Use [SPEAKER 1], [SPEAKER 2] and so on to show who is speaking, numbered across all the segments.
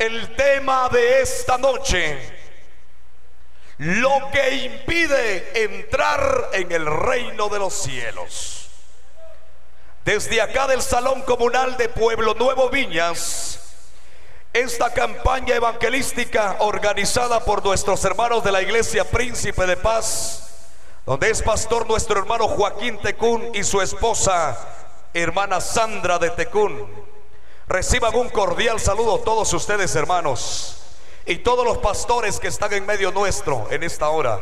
[SPEAKER 1] el tema de esta noche. Lo que impide entrar en el reino de los cielos. Desde acá del Salón Comunal de Pueblo Nuevo Viñas, esta campaña evangelística organizada por nuestros hermanos de la Iglesia Príncipe de Paz, donde es pastor nuestro hermano Joaquín Tecún y su esposa, hermana Sandra de Tecún. Reciban un cordial saludo todos ustedes, hermanos, y todos los pastores que están en medio nuestro en esta hora.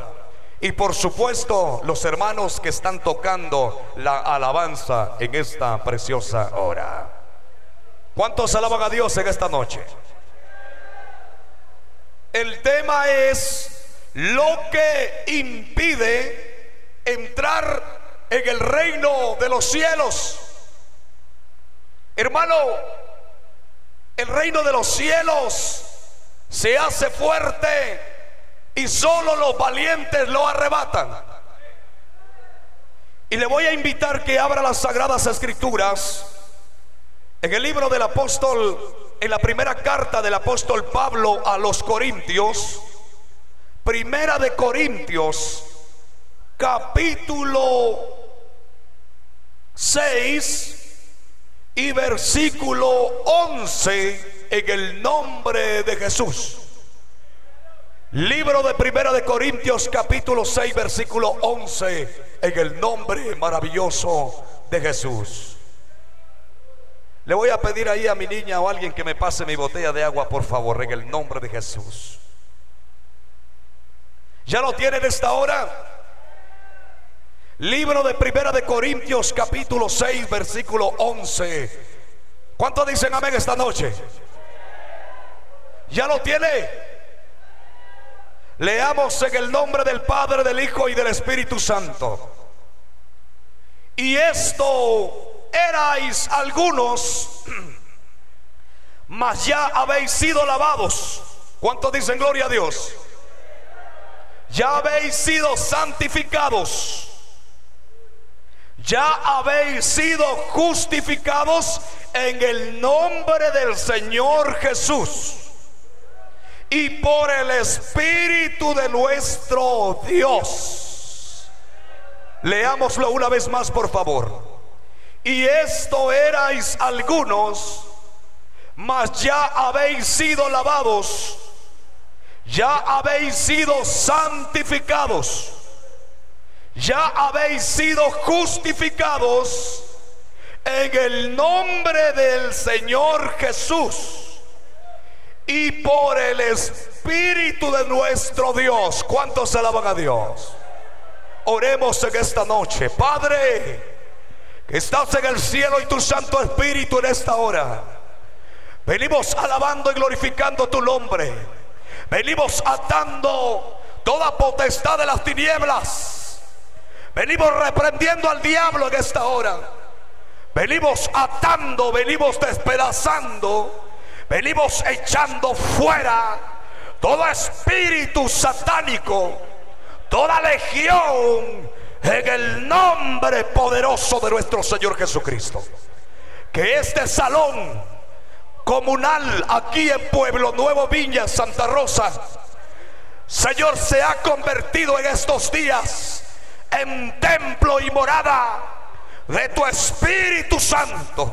[SPEAKER 1] Y por supuesto, los hermanos que están tocando la alabanza en esta preciosa hora. ¿Cuántos alaban a Dios en esta noche? El tema es lo que impide entrar en el reino de los cielos. Hermano, el reino de los cielos se hace fuerte y solo los valientes lo arrebatan. Y le voy a invitar que abra las sagradas escrituras en el libro del apóstol, en la primera carta del apóstol Pablo a los Corintios, primera de Corintios, capítulo 6 y versículo 11 en el nombre de Jesús. Libro de Primera de Corintios capítulo 6 versículo 11 en el nombre maravilloso de Jesús. Le voy a pedir ahí a mi niña o a alguien que me pase mi botella de agua, por favor, en el nombre de Jesús. ¿Ya lo tienen esta hora? Libro de Primera de Corintios, capítulo 6, versículo 11. ¿Cuántos dicen amén esta noche? ¿Ya lo tiene? Leamos en el nombre del Padre, del Hijo y del Espíritu Santo. Y esto erais algunos, mas ya habéis sido lavados. ¿Cuántos dicen gloria a Dios? Ya habéis sido santificados. Ya habéis sido justificados en el nombre del Señor Jesús y por el Espíritu de nuestro Dios. Leámoslo una vez más, por favor. Y esto erais algunos, mas ya habéis sido lavados, ya habéis sido santificados, ya habéis sido justificados en el nombre del Señor Jesús y por el Espíritu de nuestro Dios. ¿Cuántos alaban a Dios? Oremos en esta noche. Padre, estás en el cielo y tu Santo Espíritu en esta hora. Venimos alabando y glorificando tu nombre. Venimos atando toda potestad de las tinieblas. Venimos reprendiendo al diablo en esta hora. Venimos atando, venimos despedazando, venimos echando fuera todo espíritu satánico, toda legión en el nombre poderoso de nuestro Señor Jesucristo. Que este salón comunal aquí en Pueblo Nuevo Viña, Santa Rosa, Señor, se ha convertido en estos días en templo y morada de tu Espíritu Santo.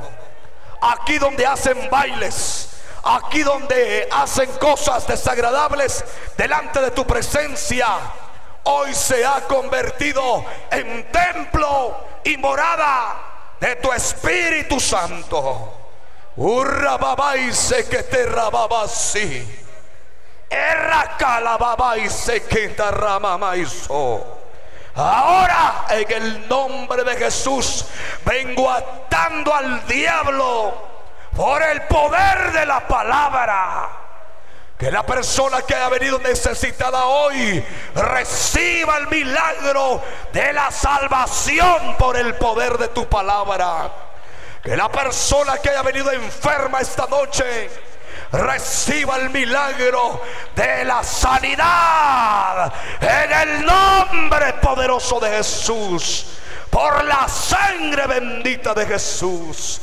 [SPEAKER 1] Aquí donde hacen bailes, aquí donde hacen cosas desagradables delante de tu presencia hoy se ha convertido en templo y morada de tu Espíritu Santo. se que te rababasi. Que te Ahora en el nombre de Jesús vengo atando al diablo por el poder de la palabra que la persona que haya venido necesitada hoy reciba el milagro de la salvación por el poder de tu palabra. Que la persona que haya venido enferma esta noche reciba el milagro de la sanidad en el nombre poderoso de Jesús. Por la sangre bendita de Jesús.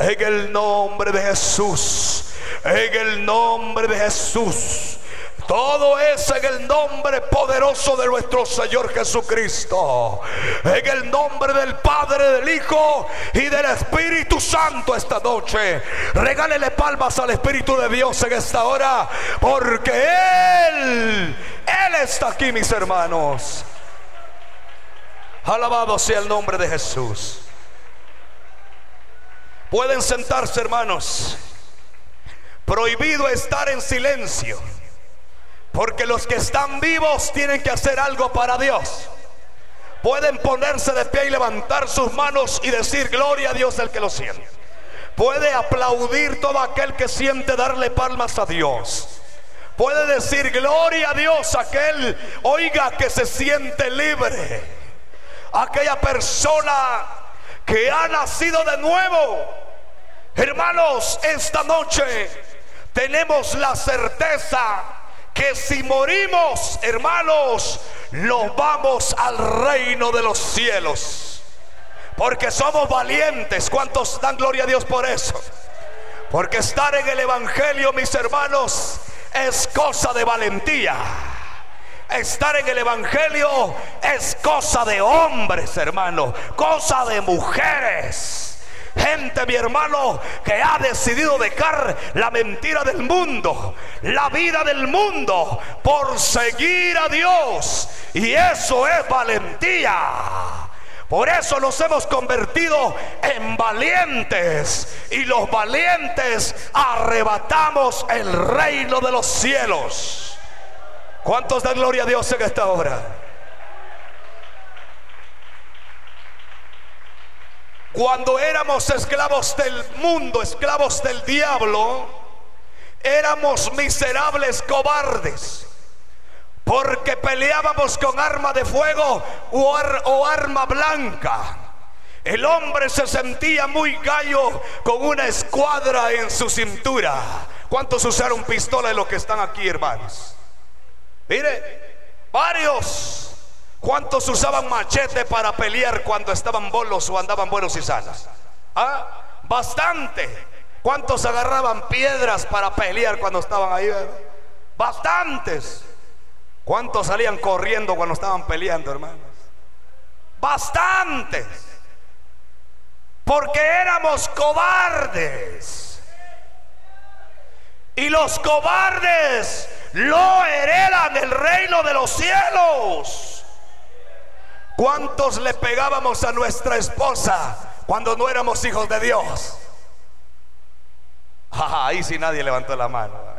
[SPEAKER 1] En el nombre de Jesús en el nombre de Jesús. Todo es en el nombre poderoso de nuestro Señor Jesucristo. En el nombre del Padre, del Hijo y del Espíritu Santo esta noche. Regálele palmas al Espíritu de Dios en esta hora. Porque Él, Él está aquí, mis hermanos. Alabado sea el nombre de Jesús. Pueden sentarse, hermanos. Prohibido estar en silencio. Porque los que están vivos tienen que hacer algo para Dios. Pueden ponerse de pie y levantar sus manos y decir gloria a Dios el que lo siente. Puede aplaudir todo aquel que siente darle palmas a Dios. Puede decir gloria a Dios aquel, oiga, que se siente libre. Aquella persona que ha nacido de nuevo. Hermanos, esta noche tenemos la certeza que si morimos, hermanos, nos vamos al reino de los cielos. Porque somos valientes. ¿Cuántos dan gloria a Dios por eso? Porque estar en el Evangelio, mis hermanos, es cosa de valentía. Estar en el Evangelio es cosa de hombres, hermanos, cosa de mujeres. Gente, mi hermano, que ha decidido dejar la mentira del mundo, la vida del mundo, por seguir a Dios. Y eso es valentía. Por eso nos hemos convertido en valientes. Y los valientes arrebatamos el reino de los cielos. ¿Cuántos dan gloria a Dios en esta hora? Cuando éramos esclavos del mundo, esclavos del diablo, éramos miserables cobardes. Porque peleábamos con arma de fuego o, arma blanca. El hombre se sentía muy gallo con una escuadra en su cintura. ¿Cuántos usaron pistola de los que están aquí, hermanos? Mire, varios ¿Cuántos usaban machete para pelear cuando estaban bolos o andaban buenos y sanas? ¿Ah? Bastante. ¿Cuántos agarraban piedras para pelear cuando estaban ahí? Bastantes. ¿Cuántos salían corriendo cuando estaban peleando, hermanos? Bastantes. Porque éramos cobardes. Y los cobardes lo heredan el reino de los cielos. ¿Cuántos le pegábamos a nuestra esposa cuando no éramos hijos de Dios? ahí sí nadie levantó la mano.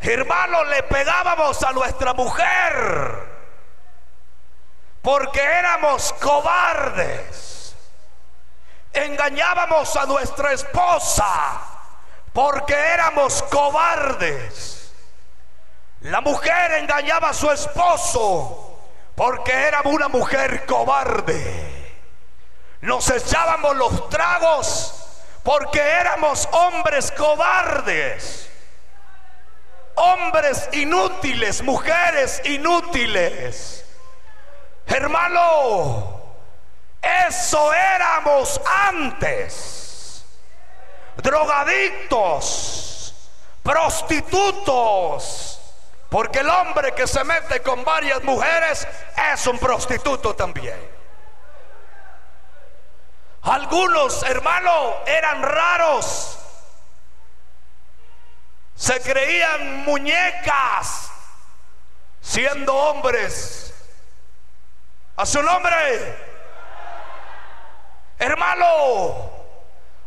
[SPEAKER 1] Hermanos, le pegábamos a nuestra mujer porque éramos cobardes. Engañábamos a nuestra esposa porque éramos cobardes. La mujer engañaba a su esposo porque éramos una mujer cobarde. Nos echábamos los tragos porque éramos hombres cobardes. Hombres inútiles, mujeres inútiles. Hermano, eso éramos antes. Drogadictos, prostitutos porque el hombre que se mete con varias mujeres es un prostituto también. Algunos hermanos eran raros. Se creían muñecas siendo hombres. A su nombre. Hermano,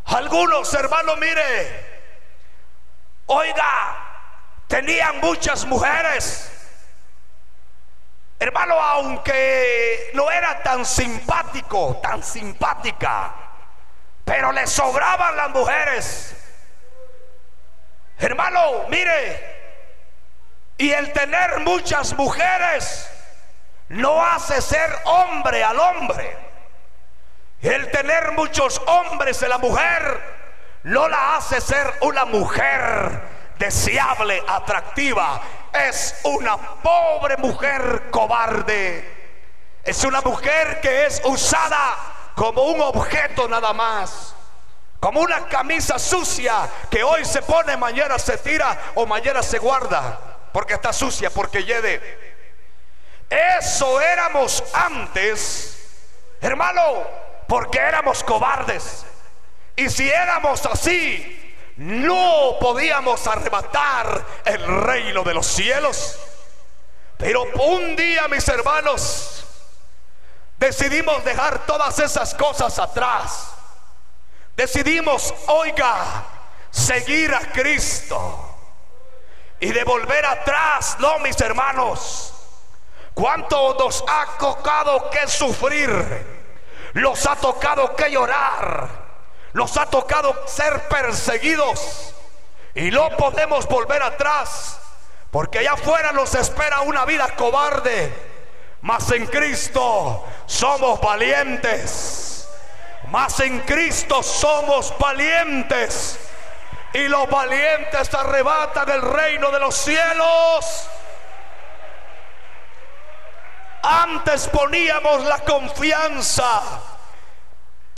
[SPEAKER 1] algunos hermanos, mire, oiga, tenían muchas mujeres. Hermano, aunque no era tan simpático, tan simpática, pero le sobraban las mujeres. Hermano, mire, y el tener muchas mujeres no hace ser hombre al hombre. El tener muchos hombres en la mujer no la hace ser una mujer deseable, atractiva. Es una pobre mujer cobarde. Es una mujer que es usada como un objeto nada más. Como una camisa sucia que hoy se pone, mañana se tira o mañana se guarda. Porque está sucia, porque lleve. Eso éramos antes, hermano, porque éramos cobardes. Y si éramos así, no podíamos arrebatar el reino de los cielos. Pero un día, mis hermanos, decidimos dejar todas esas cosas atrás decidimos, oiga, seguir a Cristo y de volver atrás, no, mis hermanos. ¿Cuánto nos ha tocado que sufrir? Nos ha tocado que llorar. Nos ha tocado ser perseguidos. Y no podemos volver atrás. Porque allá afuera nos espera una vida cobarde. Mas en Cristo somos valientes. Mas en Cristo somos valientes. Y los valientes arrebatan el reino de los cielos. Antes poníamos la confianza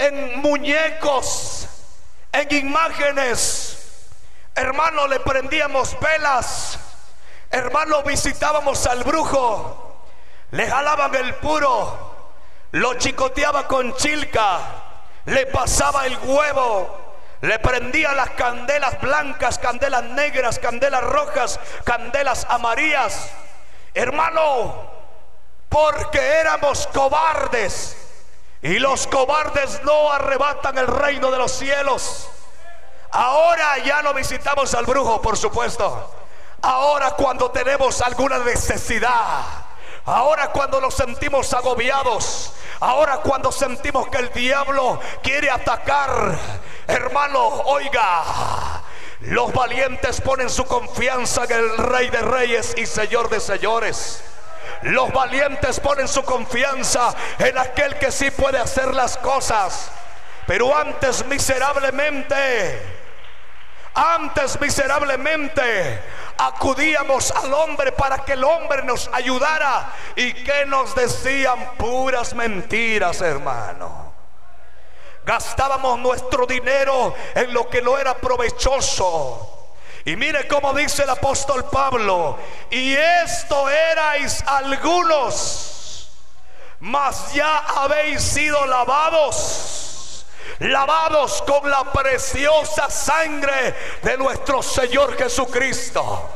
[SPEAKER 1] en muñecos, en imágenes. Hermano, le prendíamos velas. Hermano, visitábamos al brujo. Le jalaban el puro. Lo chicoteaba con chilca le pasaba el huevo, le prendía las candelas blancas, candelas negras, candelas rojas, candelas amarillas. Hermano, porque éramos cobardes. Y los cobardes no arrebatan el reino de los cielos. Ahora ya no visitamos al brujo, por supuesto. Ahora cuando tenemos alguna necesidad. Ahora cuando nos sentimos agobiados. Ahora cuando sentimos que el diablo quiere atacar, hermano, oiga. Los valientes ponen su confianza en el Rey de Reyes y Señor de Señores. Los valientes ponen su confianza en aquel que sí puede hacer las cosas. Pero antes miserablemente, antes miserablemente acudíamos al hombre para que el hombre nos ayudara y que nos decían puras mentiras, hermano. Gastábamos nuestro dinero en lo que no era provechoso. Y mire cómo dice el apóstol Pablo, y esto erais algunos, mas ya habéis sido lavados, lavados con la preciosa sangre de nuestro Señor Jesucristo.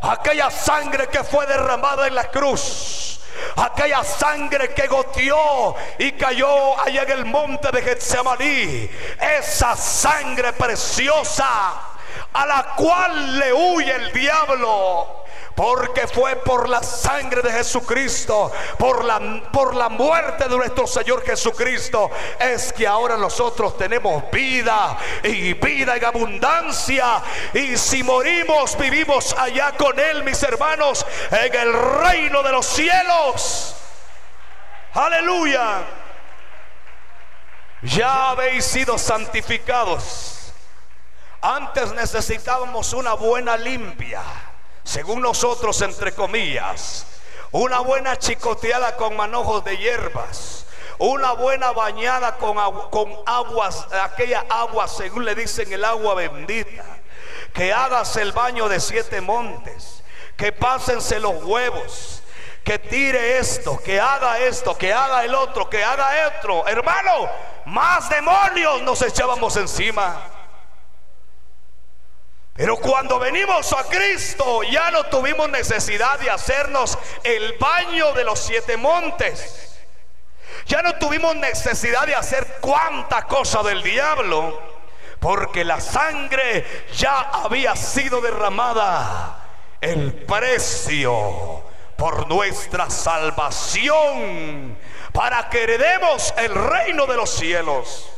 [SPEAKER 1] Aquella sangre que fue derramada en la cruz. Aquella sangre que goteó y cayó allá en el monte de Getsemaní. Esa sangre preciosa a la cual le huye el diablo. Porque fue por la sangre de Jesucristo, por la, por la muerte de nuestro Señor Jesucristo, es que ahora nosotros tenemos vida y vida en abundancia. Y si morimos, vivimos allá con Él, mis hermanos, en el reino de los cielos. Aleluya. Ya habéis sido santificados. Antes necesitábamos una buena limpia según nosotros, entre comillas, una buena chicoteada con manojos de hierbas, una buena bañada con, con aguas, aquella agua, según le dicen, el agua bendita, que hagas el baño de siete montes, que pásense los huevos, que tire esto, que haga esto, que haga el otro, que haga otro. Hermano, más demonios nos echábamos encima. Pero cuando venimos a Cristo ya no tuvimos necesidad de hacernos el baño de los siete montes. Ya no tuvimos necesidad de hacer cuanta cosa del diablo. Porque la sangre ya había sido derramada. El precio por nuestra salvación. Para que heredemos el reino de los cielos.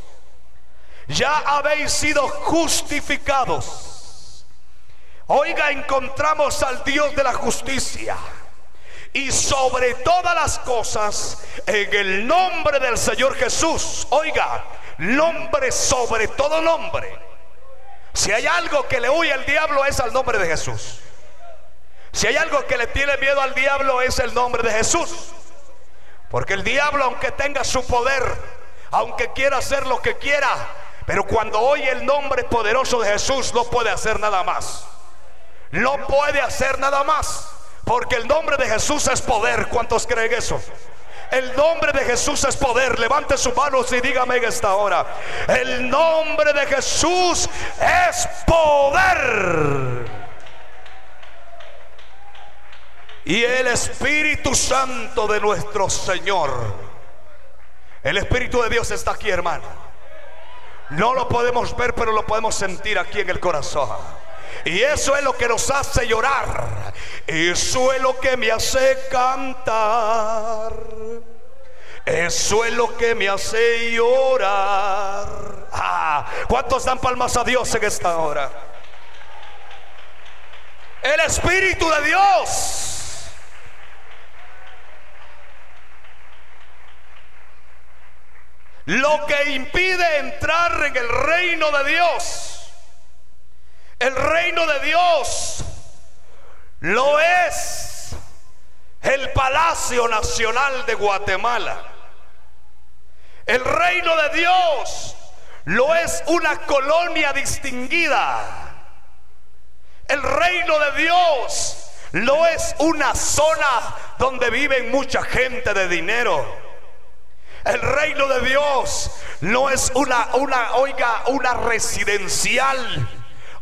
[SPEAKER 1] Ya habéis sido justificados Oiga, encontramos al Dios de la justicia. Y sobre todas las cosas, en el nombre del Señor Jesús, oiga, nombre sobre todo nombre. Si hay algo que le huye al diablo es al nombre de Jesús. Si hay algo que le tiene miedo al diablo es el nombre de Jesús. Porque el diablo, aunque tenga su poder, aunque quiera hacer lo que quiera, Pero cuando oye el nombre poderoso de Jesús, no puede hacer nada más. No puede hacer nada más. Porque el nombre de Jesús es poder. ¿Cuántos creen eso? El nombre de Jesús es poder. Levante sus manos y dígame en esta hora. El nombre de Jesús es poder. Y el Espíritu Santo de nuestro Señor. El Espíritu de Dios está aquí, hermano. No lo podemos ver, pero lo podemos sentir aquí en el corazón. Y eso es lo que nos hace llorar. Eso es lo que me hace cantar. Eso es lo que me hace llorar. Ah, ¿Cuántos dan palmas a Dios en esta hora? El Espíritu de Dios. Lo que impide entrar en el reino de Dios el reino de Dios lo es el Palacio Nacional de Guatemala. El reino de Dios lo es una colonia distinguida. El reino de Dios lo es una zona donde viven mucha gente de dinero. El reino de Dios no es una, una, oiga, una residencial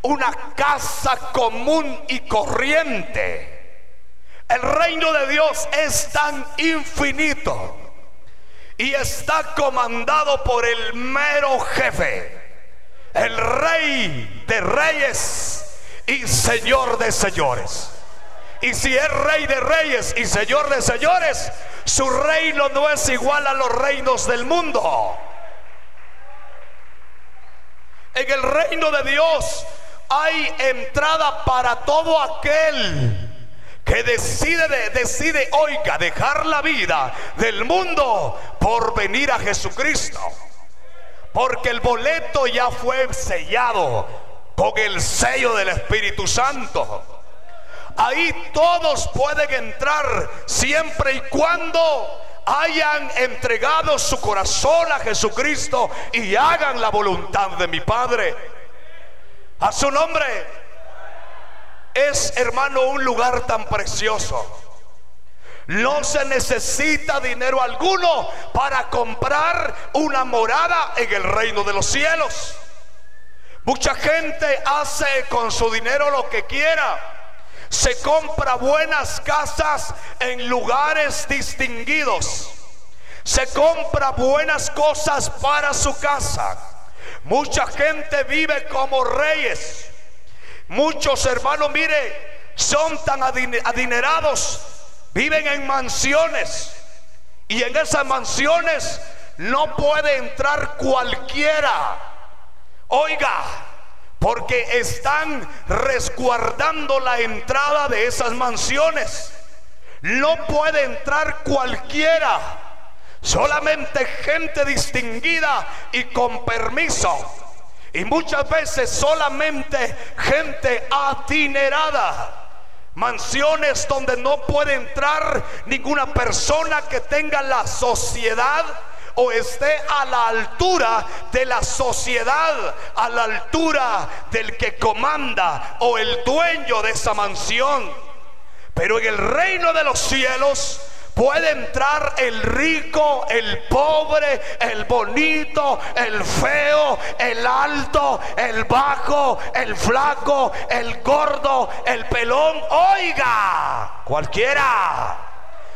[SPEAKER 1] una casa común y corriente. El reino de Dios es tan infinito y está comandado por el mero jefe, el rey de reyes y señor de señores. Y si es rey de reyes y señor de señores, su reino no es igual a los reinos del mundo. En el reino de Dios hay entrada para todo aquel que decide, decide, oiga, dejar la vida del mundo por venir a Jesucristo. Porque el boleto ya fue sellado con el sello del Espíritu Santo. Ahí todos pueden entrar siempre y cuando hayan entregado su corazón a Jesucristo y hagan la voluntad de mi Padre. A su nombre. Es, hermano, un lugar tan precioso. No se necesita dinero alguno para comprar una morada en el reino de los cielos. Mucha gente hace con su dinero lo que quiera. Se compra buenas casas en lugares distinguidos. Se compra buenas cosas para su casa Mucha gente vive como reyes. Muchos hermanos, mire, son tan adinerados, viven en mansiones. Y en esas mansiones no puede entrar cualquiera. Oiga, porque están resguardando la entrada de esas mansiones. No puede entrar cualquiera. Solamente gente distinguida y con permiso. Y muchas veces solamente gente adinerada. Mansiones donde no puede entrar ninguna persona que tenga la sociedad o esté a la altura de la sociedad, a la altura del que comanda o el dueño de esa mansión. Pero en el reino de los cielos Puede entrar el rico, el pobre, el bonito, el feo, el alto, el bajo, el flaco, el gordo, el pelón. Oiga, cualquiera.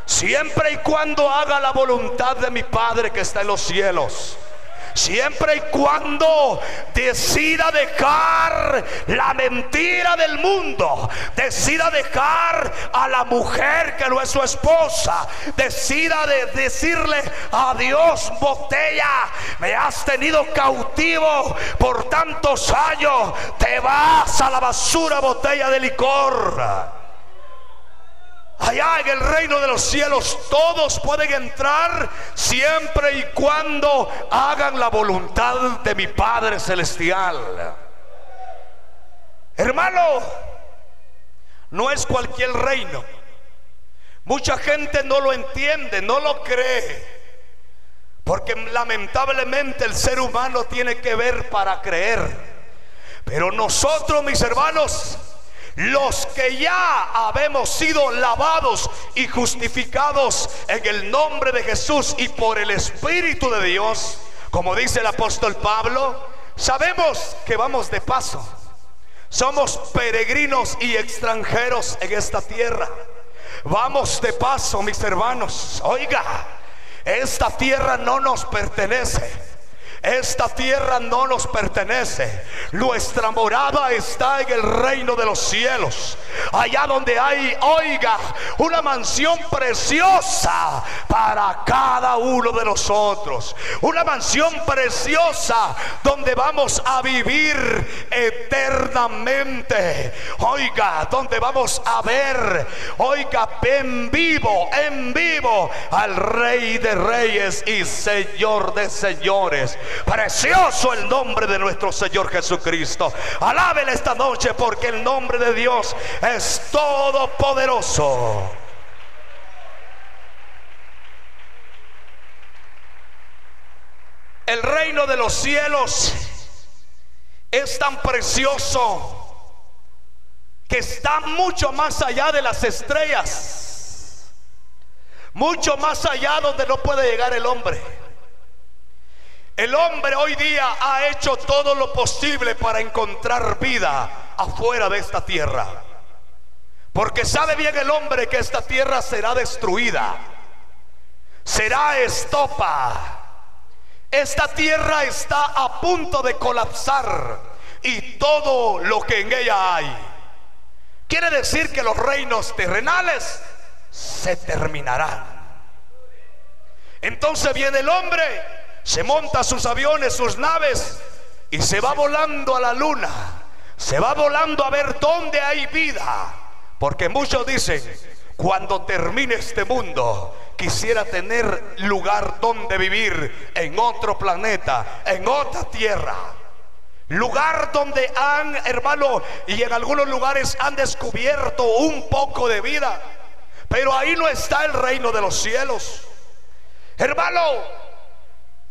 [SPEAKER 1] Siempre y cuando haga la voluntad de mi Padre que está en los cielos. Siempre y cuando decida dejar la mentira del mundo, decida dejar a la mujer que no es su esposa, decida de decirle adiós botella, me has tenido cautivo por tantos años, te vas a la basura botella de licor. Allá en el reino de los cielos todos pueden entrar siempre y cuando hagan la voluntad de mi Padre Celestial. Hermano, no es cualquier reino. Mucha gente no lo entiende, no lo cree. Porque lamentablemente el ser humano tiene que ver para creer. Pero nosotros, mis hermanos, los que ya habemos sido lavados y justificados en el nombre de Jesús y por el Espíritu de Dios, como dice el apóstol Pablo, sabemos que vamos de paso. Somos peregrinos y extranjeros en esta tierra. Vamos de paso, mis hermanos. Oiga, esta tierra no nos pertenece. Esta tierra no nos pertenece. Nuestra morada está en el reino de los cielos. Allá donde hay, oiga, una mansión preciosa para cada uno de nosotros. Una mansión preciosa donde vamos a vivir eternamente. Oiga, donde vamos a ver, oiga, en vivo, en vivo al Rey de Reyes y Señor de Señores. Precioso el nombre de nuestro Señor Jesucristo. Alábele esta noche porque el nombre de Dios es todopoderoso. El reino de los cielos es tan precioso que está mucho más allá de las estrellas, mucho más allá donde no puede llegar el hombre. El hombre hoy día ha hecho todo lo posible para encontrar vida afuera de esta tierra. Porque sabe bien el hombre que esta tierra será destruida. Será estopa. Esta tierra está a punto de colapsar y todo lo que en ella hay. Quiere decir que los reinos terrenales se terminarán. Entonces viene el hombre se monta sus aviones, sus naves y se va volando a la luna. Se va volando a ver dónde hay vida. Porque muchos dicen, cuando termine este mundo, quisiera tener lugar donde vivir en otro planeta, en otra tierra. Lugar donde han, hermano, y en algunos lugares han descubierto un poco de vida. Pero ahí no está el reino de los cielos. Hermano,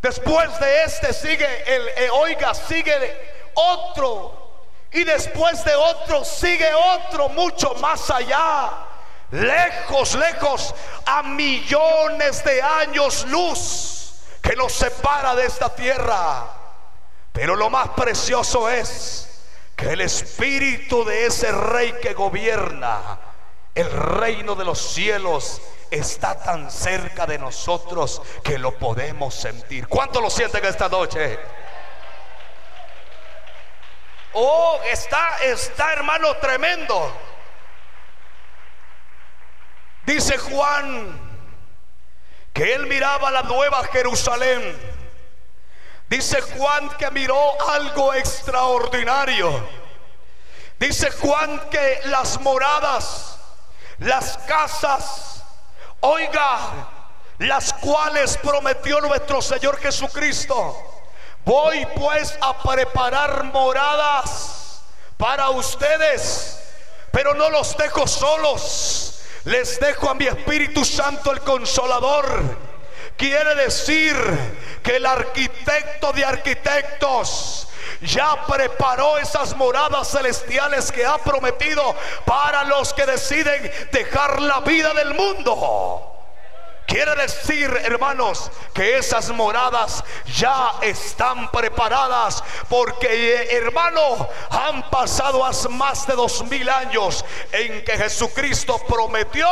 [SPEAKER 1] Después de este sigue el, eh, oiga, sigue otro. Y después de otro sigue otro mucho más allá. Lejos, lejos, a millones de años luz que nos separa de esta tierra. Pero lo más precioso es que el espíritu de ese rey que gobierna el reino de los cielos está tan cerca de nosotros que lo podemos sentir. ¿Cuánto lo sienten esta noche? Oh, está, está hermano tremendo. Dice Juan que él miraba la nueva Jerusalén. Dice Juan que miró algo extraordinario. Dice Juan que las moradas, las casas, Oiga, las cuales prometió nuestro Señor Jesucristo. Voy pues a preparar moradas para ustedes, pero no los dejo solos. Les dejo a mi Espíritu Santo el consolador. Quiere decir que el arquitecto de arquitectos ya preparó esas moradas celestiales que ha prometido para los que deciden dejar la vida del mundo. Quiere decir, hermanos, que esas moradas ya están preparadas porque, hermano, han pasado más de dos mil años en que Jesucristo prometió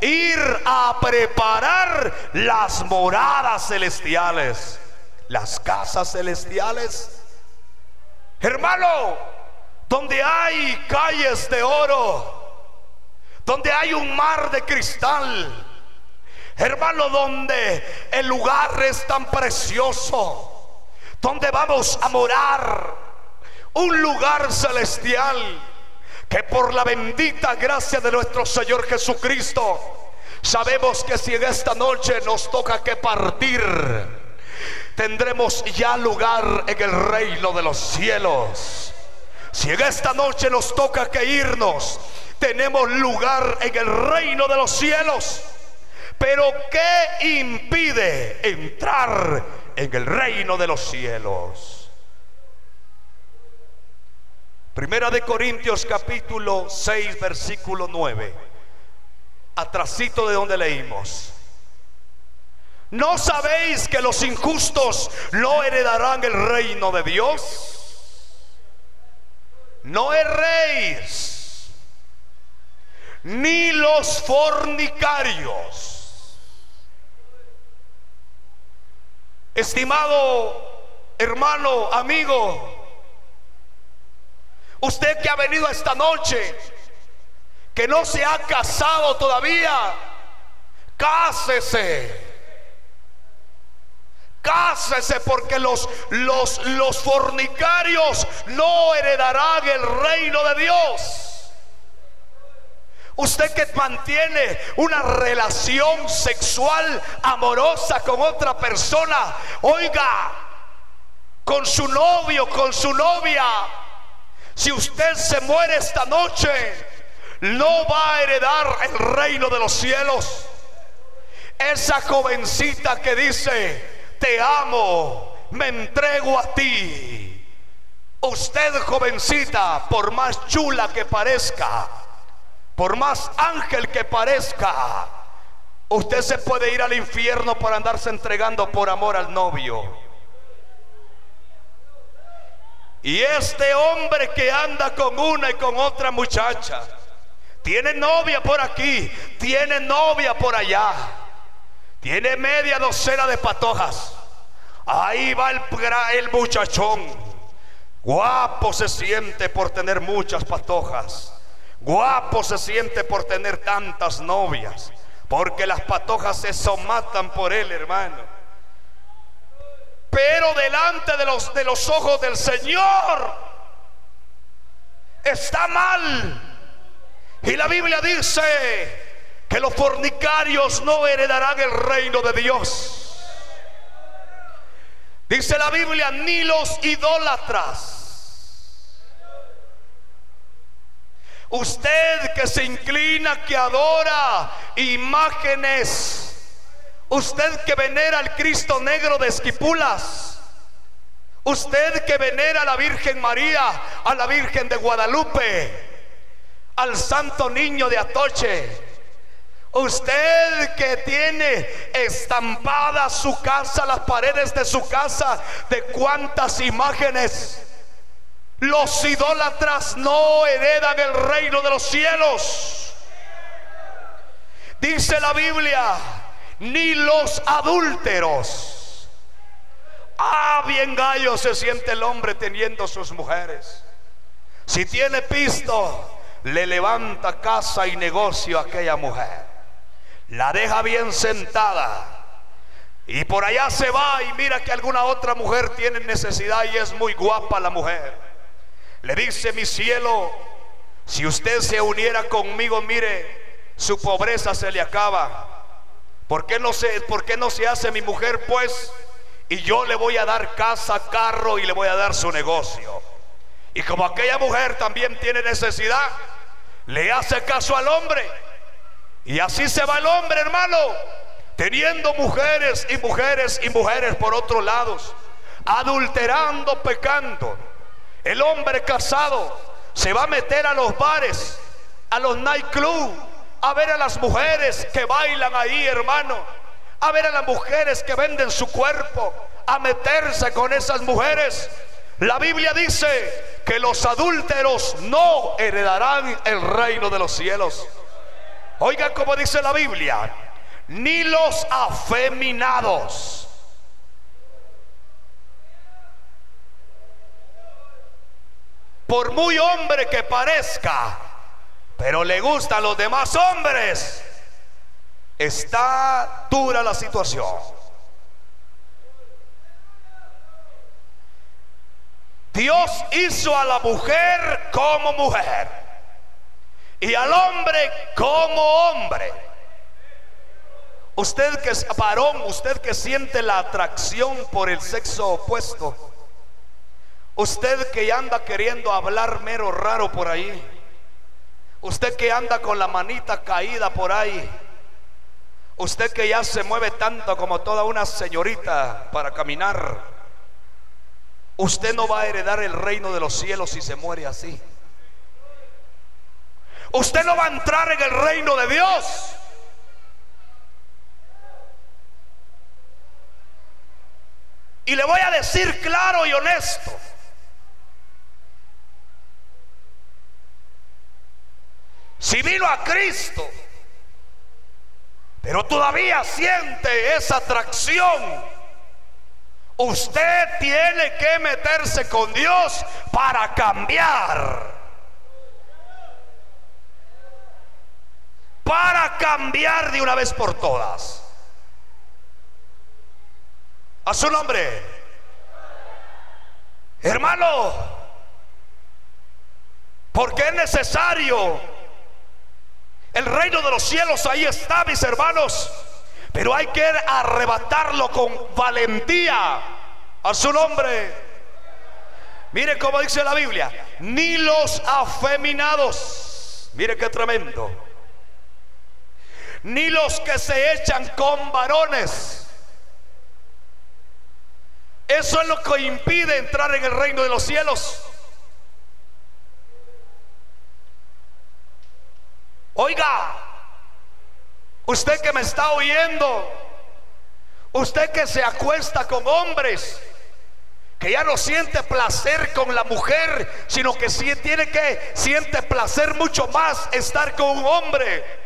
[SPEAKER 1] ir a preparar las moradas celestiales, las casas celestiales Hermano, donde hay calles de oro, donde hay un mar de cristal, hermano, donde el lugar es tan precioso, donde vamos a morar, un lugar celestial, que por la bendita gracia de nuestro Señor Jesucristo, sabemos que si en esta noche nos toca que partir, tendremos ya lugar en el reino de los cielos. Si en esta noche nos toca que irnos, tenemos lugar en el reino de los cielos. Pero ¿qué impide entrar en el reino de los cielos? Primera de Corintios capítulo 6 versículo 9. Atrasito de donde leímos. ¿No sabéis que los injustos no heredarán el reino de Dios? No erréis, ni los fornicarios. Estimado hermano, amigo, usted que ha venido esta noche, que no se ha casado todavía, cásese. Cásese porque los, los, los fornicarios no heredarán el reino de Dios. Usted que mantiene una relación sexual amorosa con otra persona, oiga, con su novio, con su novia, si usted se muere esta noche, no va a heredar el reino de los cielos. Esa jovencita que dice, te amo, me entrego a ti. Usted jovencita, por más chula que parezca, por más ángel que parezca, usted se puede ir al infierno por andarse entregando por amor al novio. Y este hombre que anda con una y con otra muchacha, tiene novia por aquí, tiene novia por allá. Tiene media docena de patojas. Ahí va el, el muchachón. Guapo se siente por tener muchas patojas. Guapo se siente por tener tantas novias. Porque las patojas se somatan por él, hermano. Pero delante de los, de los ojos del Señor está mal. Y la Biblia dice que los fornicarios no heredarán el reino de Dios. Dice la Biblia, ni los idólatras. Usted que se inclina, que adora imágenes. Usted que venera al Cristo negro de Esquipulas. Usted que venera a la Virgen María, a la Virgen de Guadalupe, al Santo Niño de Atoche Usted que tiene estampada su casa, las paredes de su casa, de cuántas imágenes. Los idólatras no heredan el reino de los cielos. Dice la Biblia, ni los adúlteros. Ah, bien gallo se siente el hombre teniendo sus mujeres. Si tiene pisto, le levanta casa y negocio a aquella mujer la deja bien sentada. Y por allá se va y mira que alguna otra mujer tiene necesidad y es muy guapa la mujer. Le dice, mi cielo, si usted se uniera conmigo, mire, su pobreza se le acaba. ¿Por qué no se, por qué no se hace mi mujer pues? Y yo le voy a dar casa, carro y le voy a dar su negocio. Y como aquella mujer también tiene necesidad, le hace caso al hombre y así se va el hombre, hermano, teniendo mujeres y mujeres y mujeres por otros lados, adulterando, pecando. El hombre casado se va a meter a los bares, a los nightclubs, a ver a las mujeres que bailan ahí, hermano, a ver a las mujeres que venden su cuerpo, a meterse con esas mujeres. La Biblia dice que los adúlteros no heredarán el reino de los cielos. Oiga como dice la Biblia, ni los afeminados. Por muy hombre que parezca, pero le gustan los demás hombres, está dura la situación. Dios hizo a la mujer como mujer y al hombre como hombre. Usted que es varón, usted que siente la atracción por el sexo opuesto, usted que anda queriendo hablar mero raro por ahí, usted que anda con la manita caída por ahí, Usted que ya se mueve tanto como toda una señorita para caminar, usted no va a heredar el reino de los cielos si se muere así. Usted no va a entrar en el reino de Dios. Y le voy a decir claro y honesto. Si vino a Cristo, pero todavía siente esa atracción, usted tiene que meterse con Dios para cambiar. Para cambiar de una vez por todas. A su nombre. Hermano, porque es necesario el reino de los cielos ahí está, mis hermanos. Pero hay que arrebatarlo con valentía a su nombre. Mire cómo dice la Biblia. Ni los afeminados. Mire qué tremendo. Ni los que se echan con varones. Eso es lo que impide entrar en el reino de los cielos. Oiga, usted que me está oyendo, usted que se acuesta con hombres, que ya no siente placer con la mujer, sino que tiene que siente placer mucho más estar con un hombre.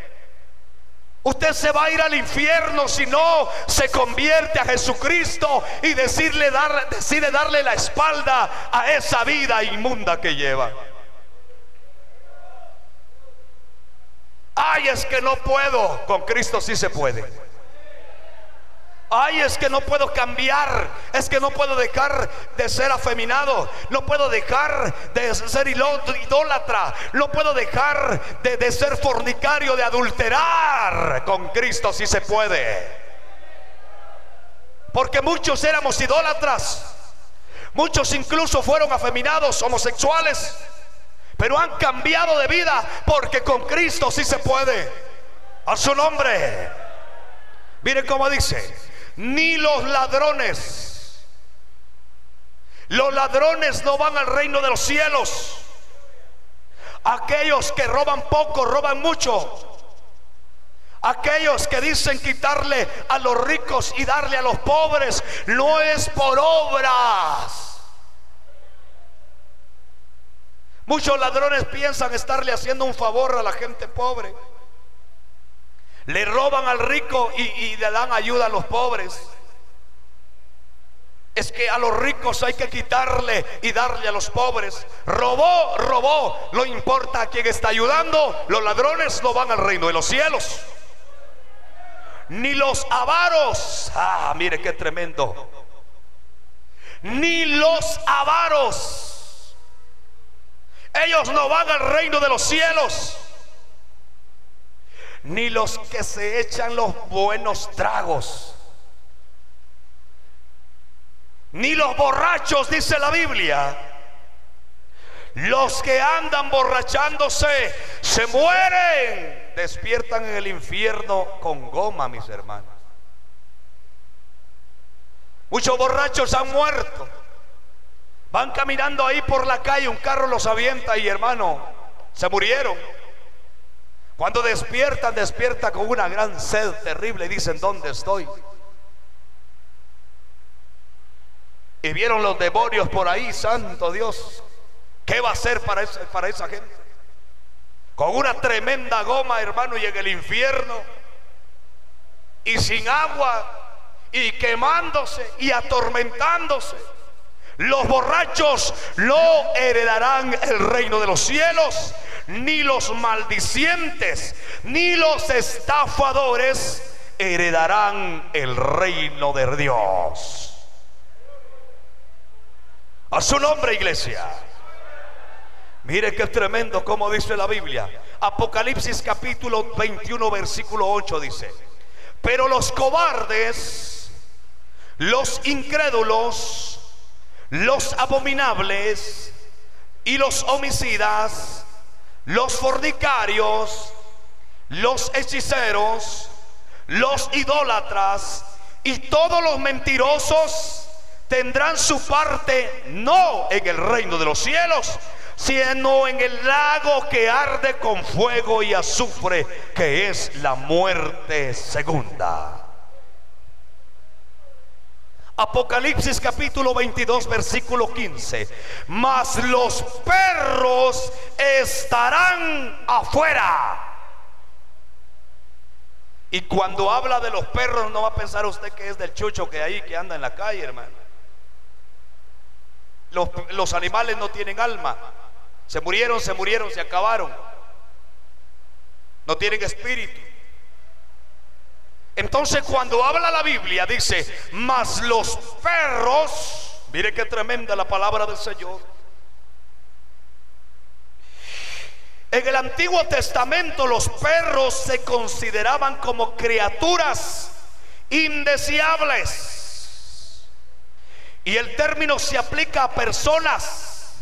[SPEAKER 1] Usted se va a ir al infierno si no se convierte a Jesucristo y decide darle la espalda a esa vida inmunda que lleva. Ay, es que no puedo. Con Cristo sí se puede. Ay, es que no puedo cambiar. Es que no puedo dejar de ser afeminado. No puedo dejar de ser idólatra. No puedo dejar de, ser fornicario, de adulterar. Con Cristo sí se puede. Porque muchos éramos idólatras. Muchos incluso fueron afeminados, homosexuales. Pero han cambiado de vida porque con Cristo sí se puede. A su nombre. Miren cómo dice, ni los ladrones. Los ladrones no van al reino de los cielos. Aquellos que roban poco, roban mucho. Aquellos que dicen quitarle a los ricos y darle a los pobres, no es por obras Muchos ladrones piensan estarle haciendo un favor a la gente pobre. Le roban al rico y, le dan ayuda a los pobres. Es que a los ricos hay que quitarle y darle a los pobres. Robó, robó. No importa a quién está ayudando. Los ladrones no van al reino de los cielos. Ni los avaros. Ah, mire qué tremendo. Ni los avaros ellos no van al reino de los cielos. Ni los que se echan los buenos tragos. Ni los borrachos, dice la Biblia. Los que andan borrachándose se mueren. Despiertan en el infierno con goma, mis hermanos. Muchos borrachos han muerto. Van caminando ahí por la calle, un carro los avienta y hermano, se murieron. Cuando despiertan, despierta con una gran sed terrible y dicen, ¿dónde estoy? Y vieron los demonios por ahí, santo Dios. ¿Qué va a hacer para, para esa gente? Con una tremenda goma, hermano, y en el infierno. Y sin agua, y quemándose, y atormentándose. Los borrachos no heredarán el reino de los cielos, ni los maldicientes, ni los estafadores heredarán el reino de Dios. A su nombre, iglesia. Mire qué tremendo como dice la Biblia. Apocalipsis capítulo 21, versículo 8 dice, pero los cobardes, los incrédulos, los abominables y los homicidas, los fornicarios, los hechiceros, los idólatras y todos los mentirosos tendrán su parte no en el reino de los cielos, sino en el lago que arde con fuego y azufre, que es la muerte segunda. Apocalipsis capítulo 22 versículo 15. Mas los perros estarán afuera. Y cuando habla de los perros no va a pensar usted que es del chucho que hay que anda en la calle, hermano. Los, los animales no tienen alma. Se murieron, se murieron, se acabaron. No tienen espíritu. Entonces cuando habla la Biblia dice, mas los perros, mire qué tremenda la palabra del Señor. En el Antiguo Testamento los perros se consideraban como criaturas indeseables. Y el término se aplica a personas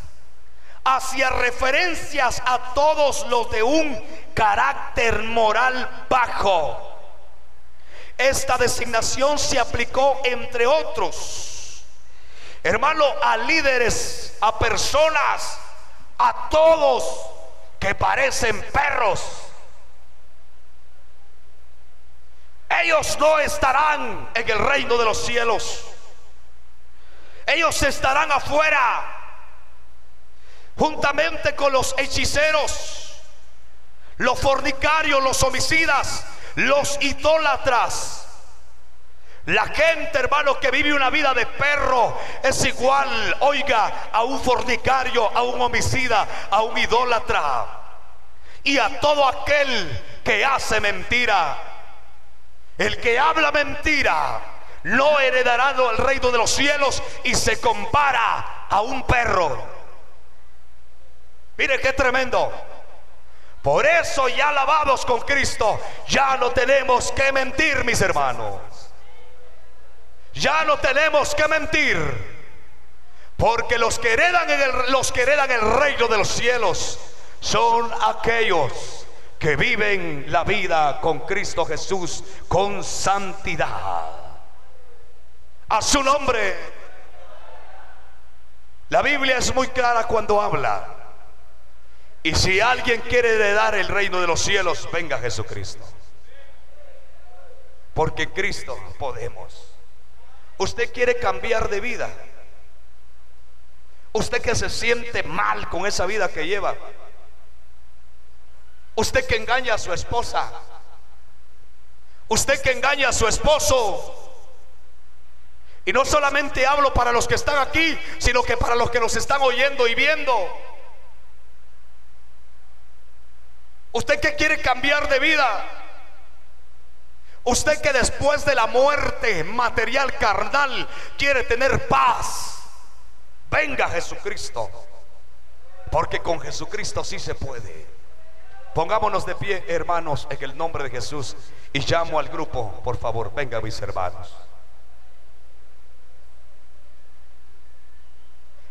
[SPEAKER 1] hacia referencias a todos los de un carácter moral bajo. Esta designación se aplicó, entre otros, hermano, a líderes, a personas, a todos que parecen perros. Ellos no estarán en el reino de los cielos. Ellos estarán afuera, juntamente con los hechiceros, los fornicarios, los homicidas, los idólatras. La gente, hermano, que vive una vida de perro es igual, oiga, a un fornicario, a un homicida, a un idólatra. Y a todo aquel que hace mentira. El que habla mentira no heredará el reino de los cielos y se compara a un perro. Mire qué tremendo. Por eso ya lavados con Cristo, ya no tenemos que mentir, mis hermanos. Ya no tenemos que mentir. Porque los que heredan, en el, los que heredan el reino de los cielos son aquellos que viven la vida con Cristo Jesús con santidad. A su nombre. La Biblia es muy clara cuando habla. Y si alguien quiere heredar el reino de los cielos, venga Jesucristo. Porque Cristo podemos. Usted quiere cambiar de vida. Usted que se siente mal con esa vida que lleva. Usted que engaña a su esposa. Usted que engaña a su esposo. Y no solamente hablo para los que están aquí, sino que para los que nos están oyendo y viendo. Usted que quiere cambiar de vida. Usted que después de la muerte material carnal quiere tener paz. Venga Jesucristo. Porque con Jesucristo sí se puede. Pongámonos de pie, hermanos, en el nombre de Jesús. Y llamo al grupo, por favor, venga mis hermanos.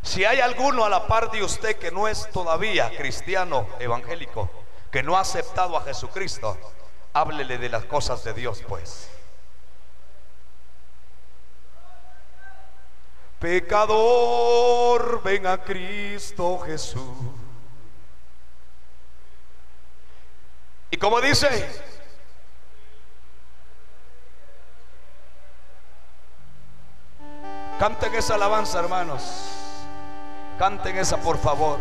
[SPEAKER 1] Si hay alguno a la par de usted que no es todavía cristiano evangélico, que no ha aceptado a Jesucristo, háblele de las cosas de Dios, pues. Pecador, ven a Cristo Jesús. Y como dice, canten esa alabanza, hermanos. Canten esa, por favor.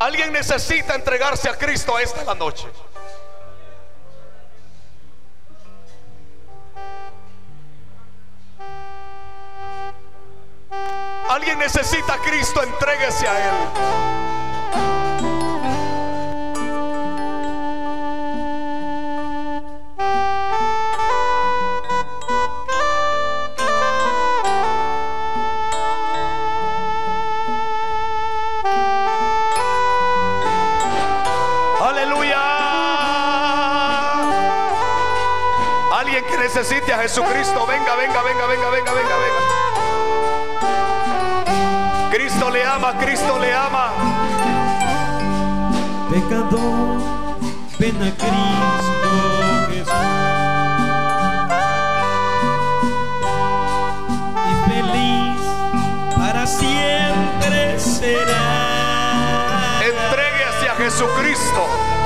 [SPEAKER 1] Alguien necesita entregarse a Cristo esta la noche. Alguien necesita a Cristo, entréguese a Él. A Jesucristo, venga, venga, venga, venga, venga, venga, venga. Cristo le ama, Cristo le ama.
[SPEAKER 2] Pecador, Ven a Cristo Jesús. Y feliz para siempre será.
[SPEAKER 1] Entregue hacia Jesucristo.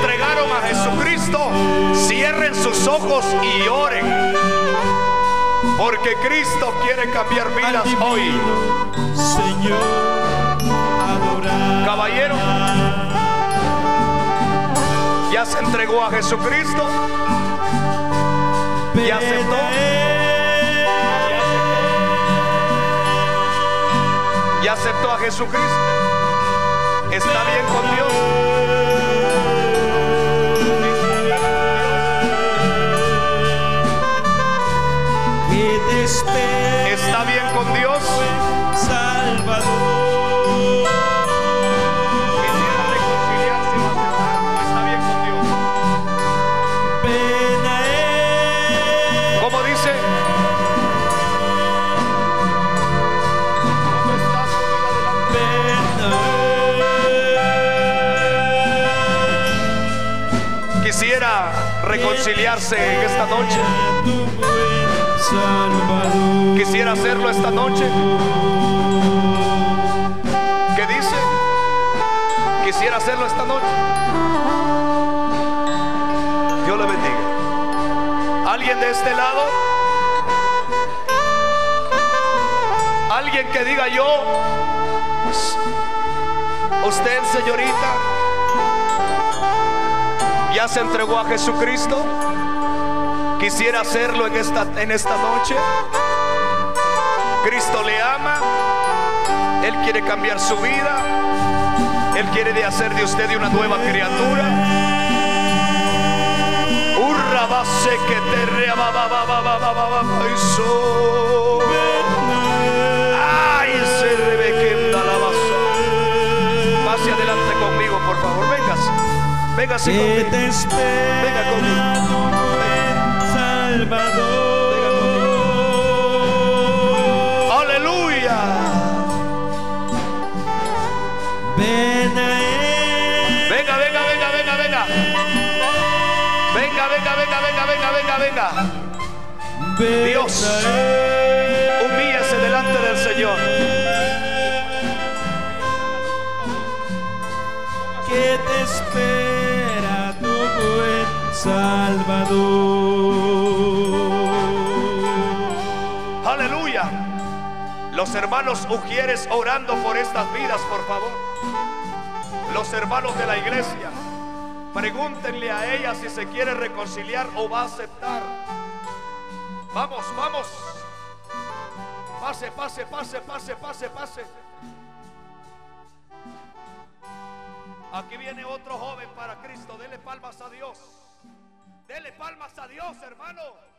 [SPEAKER 1] Entregaron a Jesucristo, cierren sus ojos y oren. Porque Cristo quiere cambiar vidas hoy.
[SPEAKER 2] Señor adorar.
[SPEAKER 1] Caballero. Ya se entregó a Jesucristo. ¿Ya aceptó? Ya aceptó a Jesucristo. Está bien con reconciliarse en esta noche. Quisiera hacerlo esta noche. ¿Qué dice? Quisiera hacerlo esta noche. Dios le bendiga. ¿Alguien de este lado? ¿Alguien que diga yo? Usted, señorita, ¿Ya se entregó a Jesucristo? ¿Quisiera hacerlo en esta, en esta noche? Cristo le ama. Él quiere cambiar su vida. Él quiere de hacer de usted una nueva criatura. Urrabase que te y Ay, se rebequenda la base. Pase adelante conmigo, por favor. Véngase.
[SPEAKER 2] Que
[SPEAKER 1] conmigo.
[SPEAKER 2] te espera
[SPEAKER 1] Venga conmigo.
[SPEAKER 2] Salvador.
[SPEAKER 1] Aleluya.
[SPEAKER 2] Ven a Él.
[SPEAKER 1] Venga, venga, venga, venga, venga. Venga, venga, venga, venga, venga, venga, venga.
[SPEAKER 2] Ven
[SPEAKER 1] Dios. Humíllese delante del Señor.
[SPEAKER 2] que te espera Salvador.
[SPEAKER 1] Aleluya. Los hermanos Ujieres orando por estas vidas, por favor. Los hermanos de la iglesia. Pregúntenle a ella si se quiere reconciliar o va a aceptar. Vamos, vamos. Pase, pase, pase, pase, pase, pase. Aquí viene otro joven para Cristo. Dele palmas a Dios. Dele palmas a Dios, hermano.